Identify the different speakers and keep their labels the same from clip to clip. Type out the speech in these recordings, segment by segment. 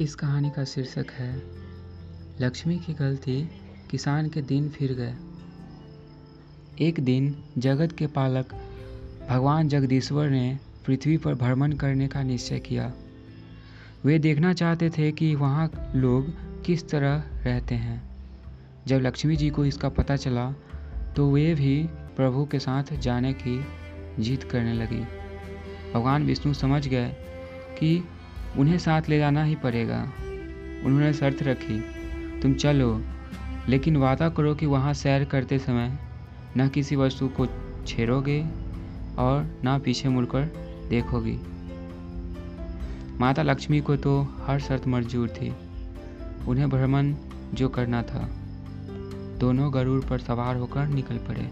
Speaker 1: इस कहानी का शीर्षक है, लक्ष्मी की गलती किसान के दिन फिर गए। एक दिन जगत के पालक भगवान जगदीश्वर ने पृथ्वी पर भ्रमण करने का निश्चय किया। वे देखना चाहते थे कि वहाँ लोग किस तरह रहते हैं। जब लक्ष्मी जी को इसका पता चला तो वे भी प्रभु के साथ जाने की जिद करने लगी। भगवान विष्णु समझ गए कि उन्हें साथ ले जाना ही पड़ेगा। उन्होंने शर्त रखी, तुम चलो, लेकिन वादा करो कि वहाँ सैर करते समय न किसी वस्तु को छेड़ोगे और न पीछे मुड़कर देखोगी। माता लक्ष्मी को तो हर शर्त मंजूर थी। उन्हें भ्रमण जो करना था, दोनों गरुड़ पर सवार होकर निकल पड़े।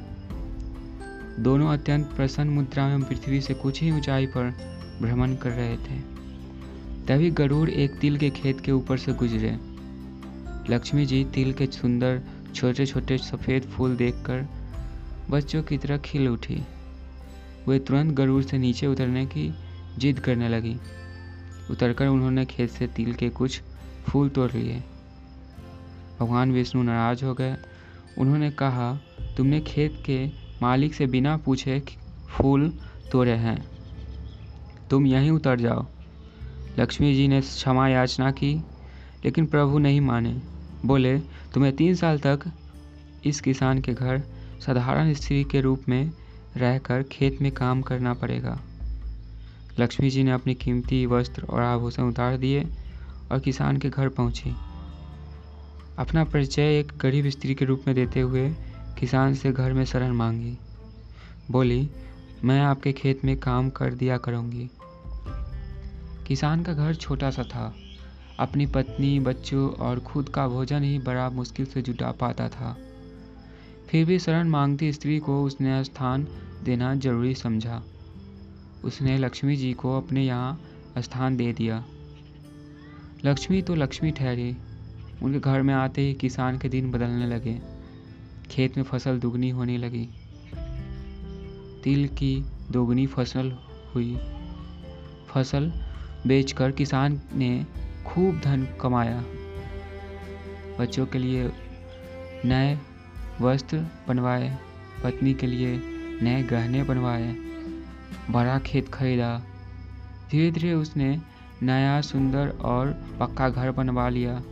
Speaker 1: दोनों अत्यंत प्रसन्न मुद्रा में पृथ्वी से कुछ ही ऊंचाई पर भ्रमण कर रहे थे। तभी गरुड़ एक तिल के खेत के ऊपर से गुजरे। लक्ष्मी जी तिल के सुंदर छोटे छोटे सफ़ेद फूल देखकर बच्चों की तरह खिल उठी। वे तुरंत गरुड़ से नीचे उतरने की जिद करने लगी। उतरकर उन्होंने खेत से तिल के कुछ फूल तोड़ लिए। भगवान विष्णु नाराज़ हो गए। उन्होंने कहा, तुमने खेत के मालिक से बिना पूछे फूल तोड़े हैं। तुम यहीं उतर जाओ। लक्ष्मी जी ने क्षमा याचना की, लेकिन प्रभु नहीं माने। बोले, तुम्हें तीन साल तक इस किसान के घर साधारण स्त्री के रूप में रहकर खेत में काम करना पड़ेगा। लक्ष्मी जी ने अपनी कीमती वस्त्र और आभूषण उतार दिए और किसान के घर पहुँची। अपना परिचय एक गरीब स्त्री के रूप में देते हुए किसान से घर में शरण मांगी। बोली, मैं आपके खेत में काम कर दिया करूँगी। किसान का घर छोटा सा था। अपनी पत्नी, बच्चों और खुद का भोजन ही बड़ा मुश्किल से जुटा पाता था। फिर भी शरण मांगती स्त्री को उसने स्थान देना ज़रूरी समझा। उसने लक्ष्मी जी को अपने यहाँ स्थान दे दिया। लक्ष्मी तो लक्ष्मी ठहरी। उनके घर में आते ही किसान के दिन बदलने लगे। खेत में फ़सल दुगनी होने लगी। तिल की दोगुनी फ़सल हुई। फ़सल बेचकर किसान ने खूब धन कमाया। बच्चों के लिए नए वस्त्र बनवाए, पत्नी के लिए नए गहने बनवाए, बड़ा खेत खरीदा। धीरे धीरे उसने नया, सुंदर और पक्का घर बनवा लिया।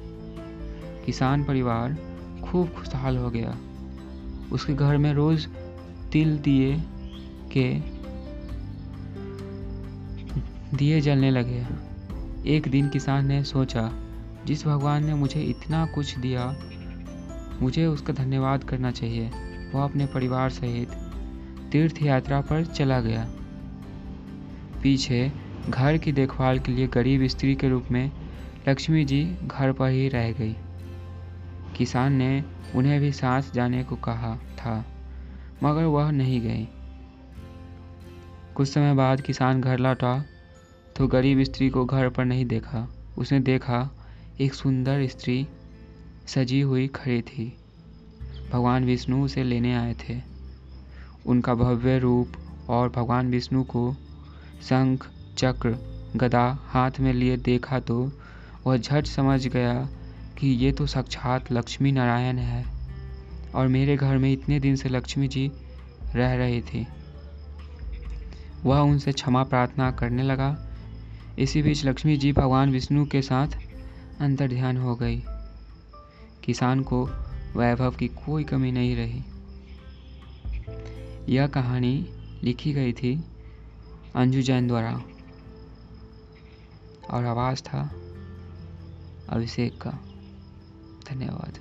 Speaker 1: किसान परिवार खूब खुशहाल हो गया। उसके घर में रोज तिल दिए के दिए जलने लगे। एक दिन किसान ने सोचा, जिस भगवान ने मुझे इतना कुछ दिया, मुझे उसका धन्यवाद करना चाहिए। वह अपने परिवार सहित तीर्थ यात्रा पर चला गया। पीछे घर की देखभाल के लिए गरीब स्त्री के रूप में लक्ष्मी जी घर पर ही रह गई। किसान ने उन्हें भी सांस जाने को कहा था, मगर वह नहीं गई। कुछ समय बाद किसान घर लौटा तो गरीब स्त्री को घर पर नहीं देखा। उसने देखा, एक सुंदर स्त्री सजी हुई खड़ी थी। भगवान विष्णु उसे लेने आए थे। उनका भव्य रूप और भगवान विष्णु को शंख, चक्र, गदा हाथ में लिए देखा तो वह झट समझ गया कि ये तो साक्षात लक्ष्मी नारायण है और मेरे घर में इतने दिन से लक्ष्मी जी रह रही थी। वह उनसे क्षमा प्रार्थना करने लगा इसी बीच लक्ष्मी जी भगवान विष्णु के साथ अंतर ध्यान हो गई। किसान को वैभव की कोई कमी नहीं रही। यह कहानी लिखी गई थी अंजू जैन द्वारा। और आवाज़ था अभिषेक का। धन्यवाद।